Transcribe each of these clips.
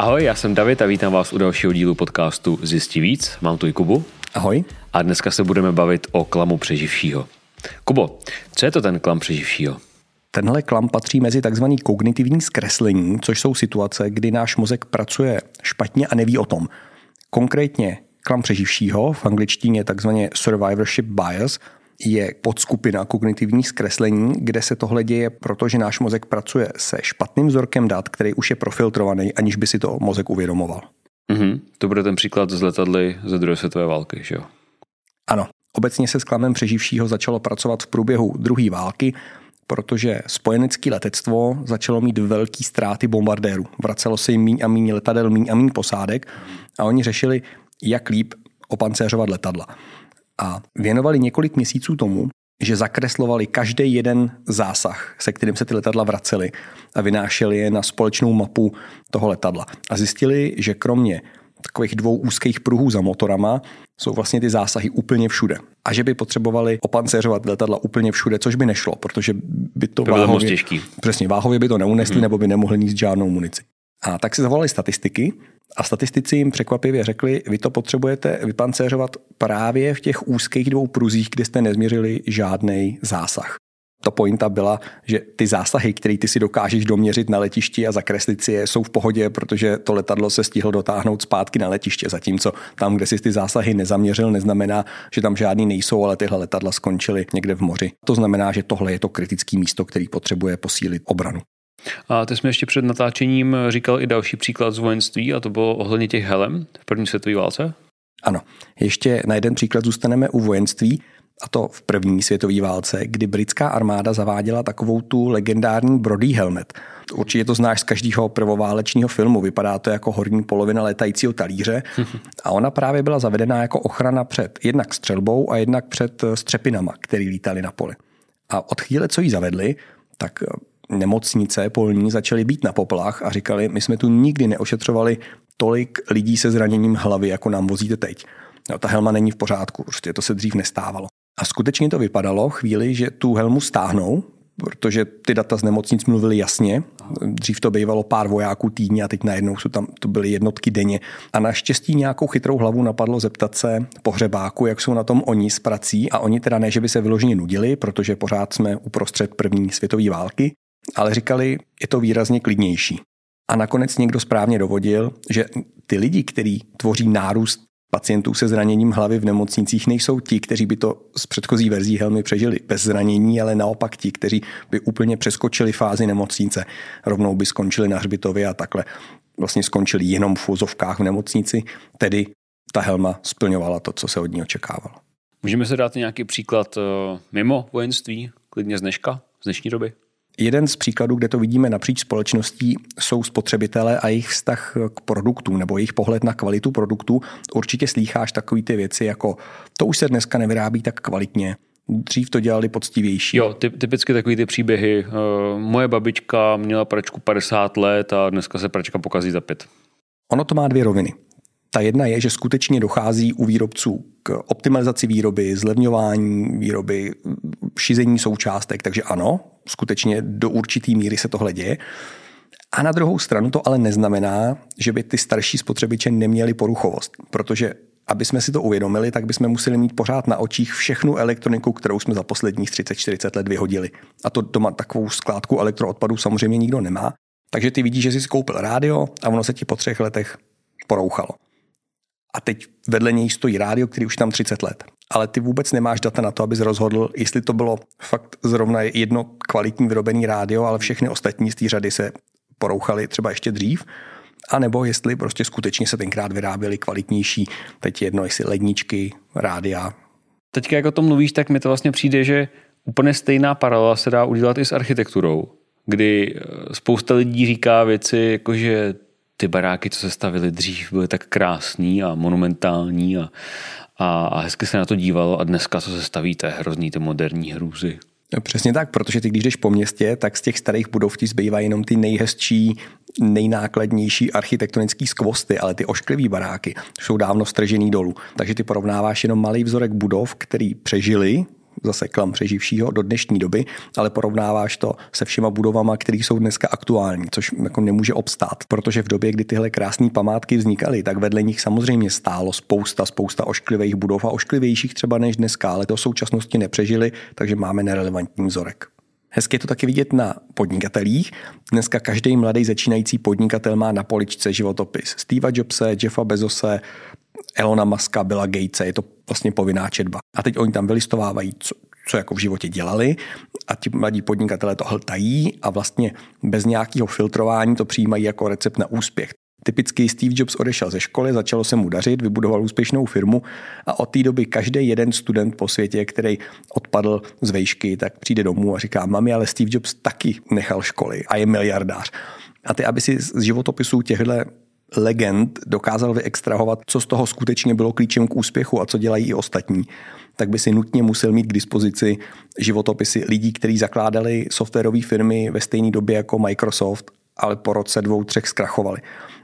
Ahoj, já jsem David a vítám vás u dalšího dílu podcastu Zjistí víc. Mám tu i Kubu. Ahoj. A dneska se budeme bavit o klamu přeživšího. Kubo, co je to ten klam přeživšího? Tenhle klam patří mezi tzv. kognitivní zkreslení, což jsou situace, kdy náš mozek pracuje špatně a neví o tom. Konkrétně klam přeživšího, v angličtině takzvaně survivorship bias, je podskupina kognitivních zkreslení, kde se tohle děje, protože náš mozek pracuje se špatným vzorkem dat, který už je profiltrovaný, aniž by si to mozek uvědomoval. Mm-hmm. To bude ten příklad z letadly ze druhé světové války, že jo? Ano. Obecně se s klamem přeživšího začalo pracovat v průběhu druhé války, protože spojenecké letectvo začalo mít velký ztráty bombardérů. Vracelo se jim míň a míň letadel, míň a míň posádek a oni řešili, jak líp opancéřovat letadla a věnovali několik měsíců tomu, že zakreslovali každý jeden zásah, se kterým se ty letadla vracely a vynášeli je na společnou mapu toho letadla. A zjistili, že kromě takových dvou úzkých pruhů za motorama jsou vlastně ty zásahy úplně všude. A že by potřebovali opancéřovat letadla úplně všude, což by nešlo, protože by to, to váhově, těžký. Přesně, váhově by to neunesli hmm. nebo by nemohli níst žádnou munici. A tak si zavolali statistiky a statistici jim překvapivě řekli, vy to potřebujete vypancéřovat právě v těch úzkých dvou pruzích, kde jste nezměřili žádný zásah. Ta pointa byla, že ty zásahy, které ty si dokážeš doměřit na letišti a zakreslit si je, jsou v pohodě, protože to letadlo se stihlo dotáhnout zpátky na letiště. Zatímco tam, kde si ty zásahy nezaměřil, neznamená, že tam žádný nejsou, ale tyhle letadla skončily někde v moři. To znamená, že tohle je to kritické místo, který potřebuje posílit obranu. A ty jsme ještě před natáčením říkal i další příklad z vojenství a to bylo ohledně těch helem v první světové válce. Ano, ještě na jeden příklad zůstaneme u vojenství, a to v první světové válce, kdy britská armáda zaváděla takovou tu legendární Brody helmet. Určitě to znáš z každého prvoválečního filmu, vypadá to jako horní polovina létajícího talíře a ona právě byla zavedená jako ochrana před jednak střelbou a jednak před střepinama, který lítali na poli. A od chvíle, co ji zavedli, tak nemocnice polní začaly být na poplach a říkali, my jsme tu nikdy neošetřovali tolik lidí se zraněním hlavy, jako nám vozíte teď. No, ta helma není v pořádku, prostě to se dřív nestávalo. A skutečně to vypadalo chvíli, že tu helmu stáhnou, protože ty data z nemocnic mluvily jasně. Dřív to bývalo pár vojáků týdně a teď najednou jsou tam, to byly jednotky denně. A naštěstí nějakou chytrou hlavu napadlo zeptat se pohřebáku, jak jsou na tom oni s prací. A oni teda ne, že by se vyloženě nudili, protože pořád jsme uprostřed první světové války, ale říkali, je to výrazně klidnější. A nakonec někdo správně dovodil, že ty lidi, kteří tvoří nárůst pacientů se zraněním hlavy v nemocnicích, nejsou ti, kteří by to z předchozí verzí helmy přežili bez zranění, ale naopak ti, kteří by úplně přeskočili fázi nemocnice, rovnou by skončili na hřbitově a takhle vlastně skončili jenom v fuzovkách v nemocnici, tedy ta helma splňovala to, co se od ní očekávalo. Můžeme se dát nějaký příklad uh, mimo vojenství, klidně z dneška, z dnešní doby? Jeden z příkladů, kde to vidíme napříč společností, jsou spotřebitelé a jejich vztah k produktům nebo jejich pohled na kvalitu produktů. Určitě slýcháš takové ty věci jako to už se dneska nevyrábí tak kvalitně, dřív to dělali poctivější. Jo, ty, typicky takový ty příběhy. Uh, moje babička měla pračku 50 let a dneska se pračka pokazí za pět. Ono to má dvě roviny. Ta jedna je, že skutečně dochází u výrobců k optimalizaci výroby, zlevňování výroby, šizení součástek, takže ano, skutečně do určitý míry se tohle děje. A na druhou stranu to ale neznamená, že by ty starší spotřebiče neměli poruchovost, protože aby jsme si to uvědomili, tak bychom museli mít pořád na očích všechnu elektroniku, kterou jsme za posledních 30-40 let vyhodili. A to doma takovou skládku elektroodpadů samozřejmě nikdo nemá. Takže ty vidíš, že jsi koupil rádio a ono se ti po třech letech porouchalo a teď vedle něj stojí rádio, který už tam 30 let. Ale ty vůbec nemáš data na to, abys rozhodl, jestli to bylo fakt zrovna jedno kvalitní vyrobený rádio, ale všechny ostatní z té řady se porouchaly třeba ještě dřív, a nebo jestli prostě skutečně se tenkrát vyráběly kvalitnější, teď jedno, jestli ledničky, rádia. Teď jak o tom mluvíš, tak mi to vlastně přijde, že úplně stejná paralela se dá udělat i s architekturou, kdy spousta lidí říká věci, jako že ty baráky, co se stavili dřív, byly tak krásný a monumentální a, a, a hezky se na to dívalo a dneska, co se staví, to je hrozný, ty moderní hrůzy. No, přesně tak, protože ty, když jdeš po městě, tak z těch starých budov ti zbývají jenom ty nejhezčí, nejnákladnější architektonický skvosty, ale ty ošklivý baráky jsou dávno stržený dolů. Takže ty porovnáváš jenom malý vzorek budov, který přežili zase klam přeživšího do dnešní doby, ale porovnáváš to se všema budovama, které jsou dneska aktuální, což jako nemůže obstát, protože v době, kdy tyhle krásné památky vznikaly, tak vedle nich samozřejmě stálo spousta, spousta ošklivých budov a ošklivějších třeba než dneska, ale to v současnosti nepřežili, takže máme nerelevantní vzorek. Hezky je to taky vidět na podnikatelích. Dneska každý mladý začínající podnikatel má na poličce životopis Steva Jobse, Jeffa Bezose, Elona Muska, Billa Gatese, je to vlastně povinná četba. A teď oni tam vylistovávají, co, co jako v životě dělali a ti mladí podnikatelé to hltají a vlastně bez nějakého filtrování to přijímají jako recept na úspěch. Typicky Steve Jobs odešel ze školy, začalo se mu dařit, vybudoval úspěšnou firmu a od té doby každý jeden student po světě, který odpadl z vejšky, tak přijde domů a říká, mami, ale Steve Jobs taky nechal školy a je miliardář. A ty, aby si z životopisů těchto legend dokázal vyextrahovat, co z toho skutečně bylo klíčem k úspěchu a co dělají i ostatní, tak by si nutně musel mít k dispozici životopisy lidí, kteří zakládali softwarové firmy ve stejné době jako Microsoft, ale po roce dvou, třech zkrachovali.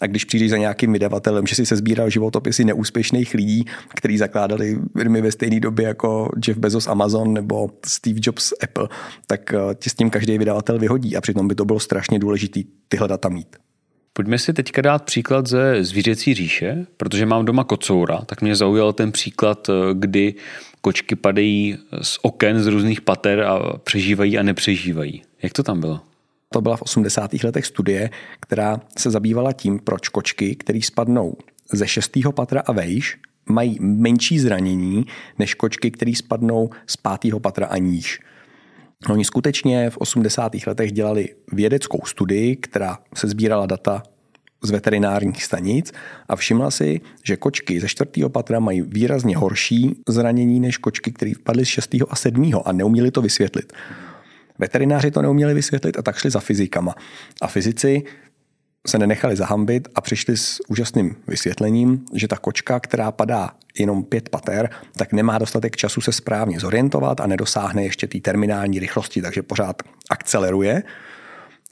A když přijdeš za nějakým vydavatelem, že si se sbíral životopisy neúspěšných lidí, kteří zakládali firmy ve stejné době jako Jeff Bezos Amazon nebo Steve Jobs Apple, tak eh, tě s tím každý vydavatel vyhodí a přitom by to bylo strašně důležité tyhle data mít. Pojďme si teďka dát příklad ze zvířecí říše, protože mám doma kocoura, tak mě zaujal ten příklad, eh, kdy kočky padají z oken z různých pater a přežívají a nepřežívají. Jak to tam bylo? To byla v 80. letech studie, která se zabývala tím, proč kočky, které spadnou ze šestého patra a vejš, mají menší zranění než kočky, které spadnou z pátého patra a níž. Oni skutečně v 80. letech dělali vědeckou studii, která se sbírala data z veterinárních stanic a všimla si, že kočky ze čtvrtého patra mají výrazně horší zranění než kočky, které vpadly z šestého a sedmého a neuměli to vysvětlit. Veterináři to neuměli vysvětlit a tak šli za fyzikama. A fyzici se nenechali zahambit a přišli s úžasným vysvětlením, že ta kočka, která padá jenom pět pater, tak nemá dostatek času se správně zorientovat a nedosáhne ještě té terminální rychlosti, takže pořád akceleruje.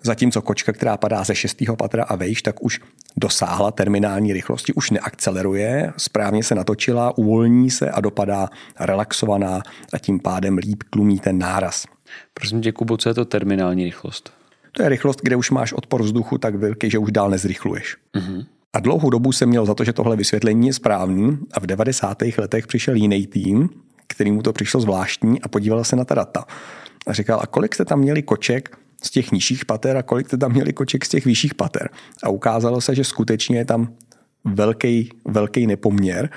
Zatímco kočka, která padá ze šestého patra a vejš, tak už dosáhla terminální rychlosti, už neakceleruje, správně se natočila, uvolní se a dopadá relaxovaná a tím pádem líp tlumí ten náraz. Prosím tě, Kubo, co je to terminální rychlost? To je rychlost, kde už máš odpor vzduchu tak velký, že už dál nezrychluješ. Uh-huh. A dlouhou dobu jsem měl za to, že tohle vysvětlení je správný a v 90. letech přišel jiný tým, který mu to přišlo zvláštní a podíval se na ta data. A říkal, a kolik jste tam měli koček z těch nižších pater a kolik jste tam měli koček z těch vyšších pater. A ukázalo se, že skutečně je tam velký, velký nepoměr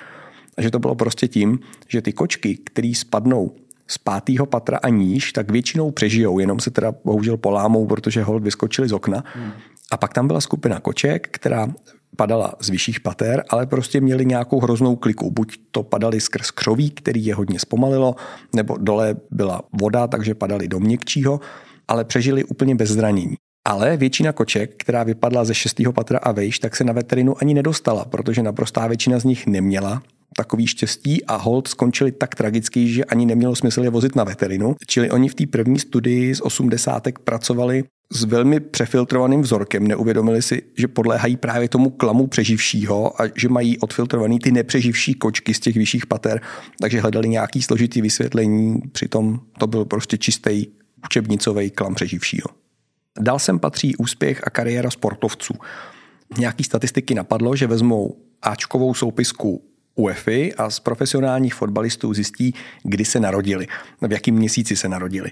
a že to bylo prostě tím, že ty kočky, které spadnou z pátého patra a níž, tak většinou přežijou, jenom se teda bohužel polámou, protože hold vyskočili z okna. Hmm. A pak tam byla skupina koček, která padala z vyšších pater, ale prostě měli nějakou hroznou kliku. Buď to padali skrz křoví, který je hodně zpomalilo, nebo dole byla voda, takže padali do měkčího, ale přežili úplně bez zranění. Ale většina koček, která vypadla ze šestého patra a vejš, tak se na veterinu ani nedostala, protože naprostá většina z nich neměla takový štěstí a hold skončili tak tragicky, že ani nemělo smysl je vozit na veterinu. Čili oni v té první studii z 80. pracovali s velmi přefiltrovaným vzorkem, neuvědomili si, že podléhají právě tomu klamu přeživšího a že mají odfiltrovaný ty nepřeživší kočky z těch vyšších pater, takže hledali nějaký složitý vysvětlení, přitom to byl prostě čistý učebnicový klam přeživšího. Dal sem patří úspěch a kariéra sportovců. Nějaký statistiky napadlo, že vezmou Ačkovou soupisku UEFI a z profesionálních fotbalistů zjistí, kdy se narodili, v jakém měsíci se narodili.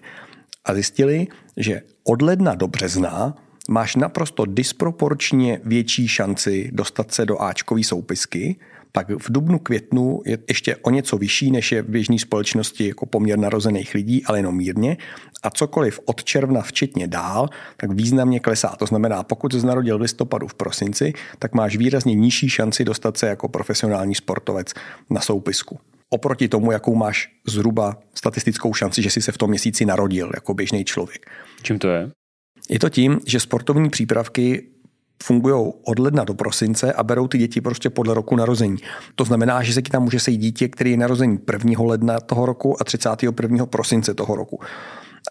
A zjistili, že od ledna do března máš naprosto disproporčně větší šanci dostat se do Ačkové soupisky, tak v dubnu, květnu je ještě o něco vyšší, než je v běžné společnosti jako poměr narozených lidí, ale jenom mírně. A cokoliv od června včetně dál, tak významně klesá. To znamená, pokud se narodil v listopadu v prosinci, tak máš výrazně nižší šanci dostat se jako profesionální sportovec na soupisku. Oproti tomu, jakou máš zhruba statistickou šanci, že jsi se v tom měsíci narodil jako běžný člověk. Čím to je? Je to tím, že sportovní přípravky fungují od ledna do prosince a berou ty děti prostě podle roku narození. To znamená, že se ti tam může sejít dítě, který je narození 1. ledna toho roku a 31. prosince toho roku.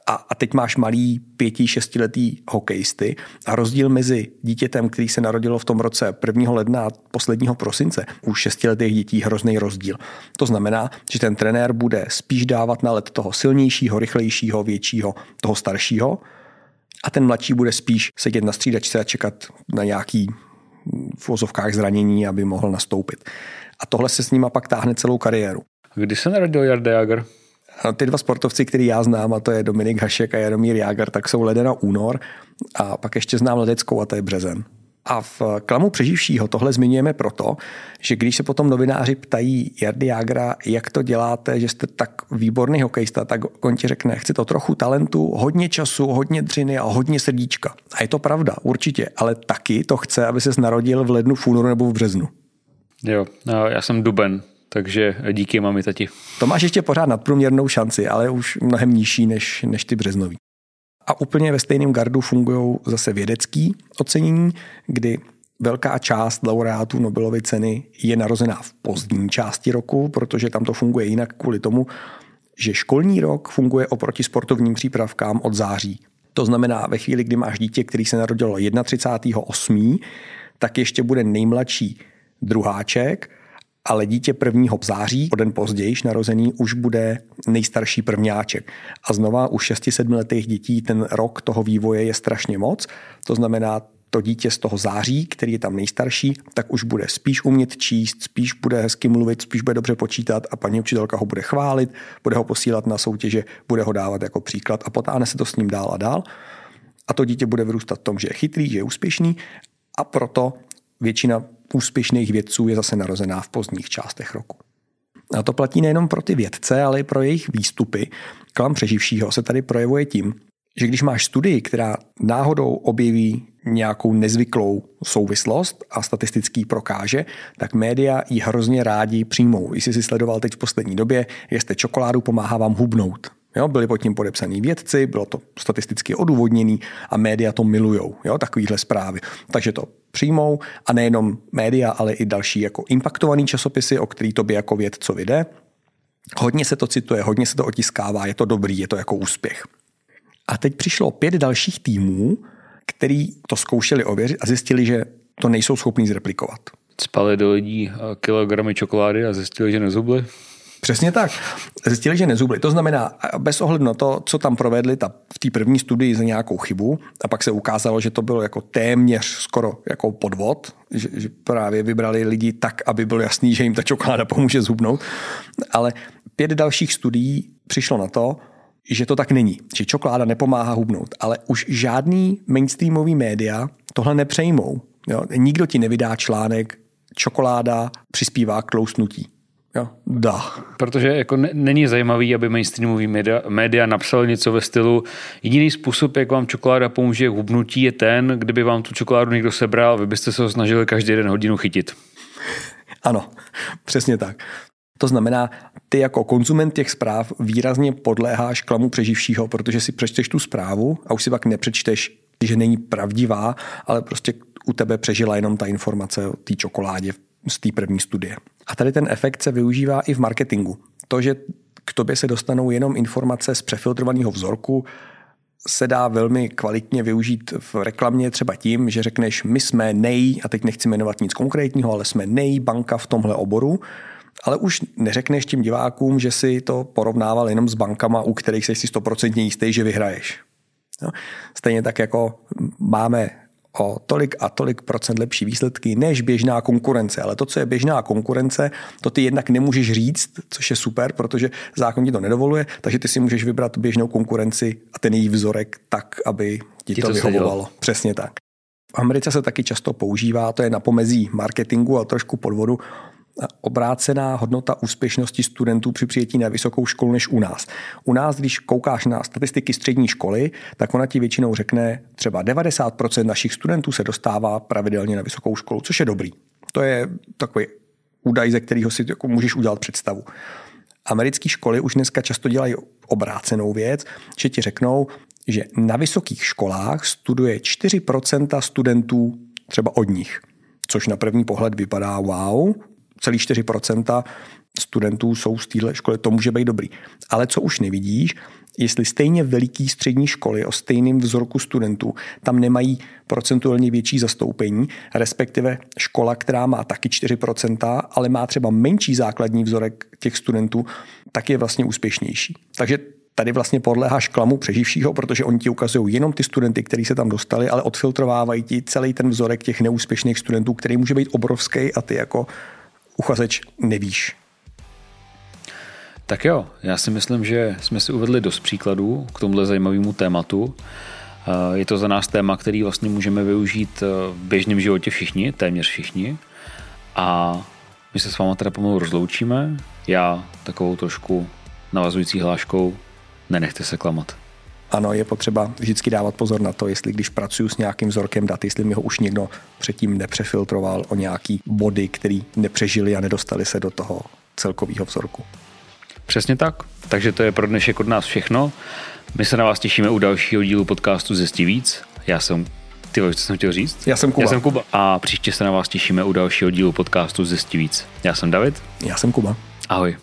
a, a teď máš malý pěti, šestiletý hokejisty a rozdíl mezi dítětem, který se narodilo v tom roce 1. ledna a posledního prosince, u šestiletých dětí hrozný rozdíl. To znamená, že ten trenér bude spíš dávat na let toho silnějšího, rychlejšího, většího, toho staršího a ten mladší bude spíš sedět na střídačce a čekat na nějaký v vozovkách zranění, aby mohl nastoupit. A tohle se s nima pak táhne celou kariéru. Kdy se narodil Jarda Jager? Ty dva sportovci, který já znám, a to je Dominik Hašek a Jaromír Jágar, tak jsou leden a únor a pak ještě znám ledeckou a to je březen. A v klamu přeživšího tohle zmiňujeme proto, že když se potom novináři ptají Jardy Jágra, jak to děláte, že jste tak výborný hokejista, tak on ti řekne, chci to trochu talentu, hodně času, hodně dřiny a hodně srdíčka. A je to pravda, určitě, ale taky to chce, aby se narodil v lednu, v únoru nebo v březnu. Jo, já jsem duben, takže díky mami, tati. To máš ještě pořád nadprůměrnou šanci, ale už mnohem nižší než, než ty březnový. A úplně ve stejném gardu fungují zase vědecký ocenění, kdy velká část laureátů Nobelovy ceny je narozená v pozdní části roku, protože tam to funguje jinak kvůli tomu, že školní rok funguje oproti sportovním přípravkám od září. To znamená, ve chvíli, kdy máš dítě, který se narodilo 31.8., tak ještě bude nejmladší druháček ale dítě prvního září, o den později narozený, už bude nejstarší prvňáček. A znova u 6-7 letých dětí ten rok toho vývoje je strašně moc. To znamená, to dítě z toho září, který je tam nejstarší, tak už bude spíš umět číst, spíš bude hezky mluvit, spíš bude dobře počítat a paní učitelka ho bude chválit, bude ho posílat na soutěže, bude ho dávat jako příklad a potáhne se to s ním dál a dál. A to dítě bude vyrůstat v tom, že je chytrý, že je úspěšný a proto většina úspěšných vědců je zase narozená v pozdních částech roku. A to platí nejenom pro ty vědce, ale i pro jejich výstupy. Klam přeživšího se tady projevuje tím, že když máš studii, která náhodou objeví nějakou nezvyklou souvislost a statistický prokáže, tak média ji hrozně rádi přijmou. Jestli si sledoval teď v poslední době, jeste čokoládu, pomáhá vám hubnout. Jo, byli pod tím podepsaní vědci, bylo to statisticky odůvodněný a média to milujou, jo, takovýhle zprávy. Takže to přijmou a nejenom média, ale i další jako impaktovaný časopisy, o který tobě jako vědcovi jde. Hodně se to cituje, hodně se to otiskává, je to dobrý, je to jako úspěch. A teď přišlo pět dalších týmů, který to zkoušeli ověřit a zjistili, že to nejsou schopní zreplikovat. Spali do lidí kilogramy čokolády a zjistili, že nezubli? Přesně tak. Zjistili, že nezubli. To znamená, bez ohledu na to, co tam provedli ta, v té první studii za nějakou chybu, a pak se ukázalo, že to bylo jako téměř skoro jako podvod, že, že právě vybrali lidi tak, aby bylo jasný, že jim ta čokoláda pomůže zhubnout. Ale pět dalších studií přišlo na to, že to tak není, že čokoláda nepomáhá hubnout, ale už žádný mainstreamový média tohle nepřejmou. Jo? Nikdo ti nevydá článek, čokoláda přispívá k tloustnutí. Jo, dá. Protože jako ne, není zajímavý, aby mainstreamový média, média napsal něco ve stylu jediný způsob, jak vám čokoláda pomůže hubnutí je ten, kdyby vám tu čokoládu někdo sebral, vy byste se ho snažili každý den hodinu chytit. Ano, přesně tak. To znamená, ty jako konzument těch zpráv výrazně podléháš klamu přeživšího, protože si přečteš tu zprávu a už si pak nepřečteš, že není pravdivá, ale prostě u tebe přežila jenom ta informace o té čokoládě z té první studie. A tady ten efekt se využívá i v marketingu. To, že k tobě se dostanou jenom informace z přefiltrovaného vzorku, se dá velmi kvalitně využít v reklamě třeba tím, že řekneš, my jsme nej, a teď nechci jmenovat nic konkrétního, ale jsme nej banka v tomhle oboru, ale už neřekneš tím divákům, že si to porovnával jenom s bankama, u kterých jsi si stoprocentně jistý, že vyhraješ. No. Stejně tak jako máme o tolik a tolik procent lepší výsledky než běžná konkurence. Ale to, co je běžná konkurence, to ty jednak nemůžeš říct, což je super, protože zákon ti to nedovoluje, takže ty si můžeš vybrat běžnou konkurenci a ten její vzorek tak, aby ti, ti to, to vyhovovalo. Přesně tak. V Americe se taky často používá, to je na pomezí marketingu a trošku podvodu, obrácená hodnota úspěšnosti studentů při přijetí na vysokou školu než u nás. U nás, když koukáš na statistiky střední školy, tak ona ti většinou řekne, třeba 90% našich studentů se dostává pravidelně na vysokou školu, což je dobrý. To je takový údaj, ze kterého si jako můžeš udělat představu. Americké školy už dneska často dělají obrácenou věc, že ti řeknou, že na vysokých školách studuje 4% studentů třeba od nich. Což na první pohled vypadá wow, celý 4% studentů jsou z téhle školy, to může být dobrý. Ale co už nevidíš, jestli stejně veliký střední školy o stejným vzorku studentů tam nemají procentuálně větší zastoupení, respektive škola, která má taky 4%, ale má třeba menší základní vzorek těch studentů, tak je vlastně úspěšnější. Takže tady vlastně podléháš klamu přeživšího, protože oni ti ukazují jenom ty studenty, kteří se tam dostali, ale odfiltrovávají ti celý ten vzorek těch neúspěšných studentů, který může být obrovský a ty jako uchazeč nevíš. Tak jo, já si myslím, že jsme si uvedli dost příkladů k tomuhle zajímavému tématu. Eh, je to za nás téma, který vlastně můžeme využít eh, v běžném životě všichni, téměř všichni. A my se s váma teda pomalu rozloučíme. Já takovou trošku navazující hláškou nenechte se klamat. Ano, je potřeba vždycky dávat pozor na to, jestli když pracuji s nějakým vzorkem dat, jestli mi ho už někdo předtím nepřefiltroval o nějaký body, který nepřežili a nedostali se do toho celkového vzorku. Přesně tak. Takže to je pro dnešek od nás všechno. My se na vás těšíme u dalšího dílu podcastu Zjistí víc. Já jsem ty co jsem chtěl říct? Já jsem Kuba. Já jsem Kuba. A příště se na vás těšíme u dalšího dílu podcastu Zjistí víc. Já jsem David. Já jsem Kuba. Ahoj.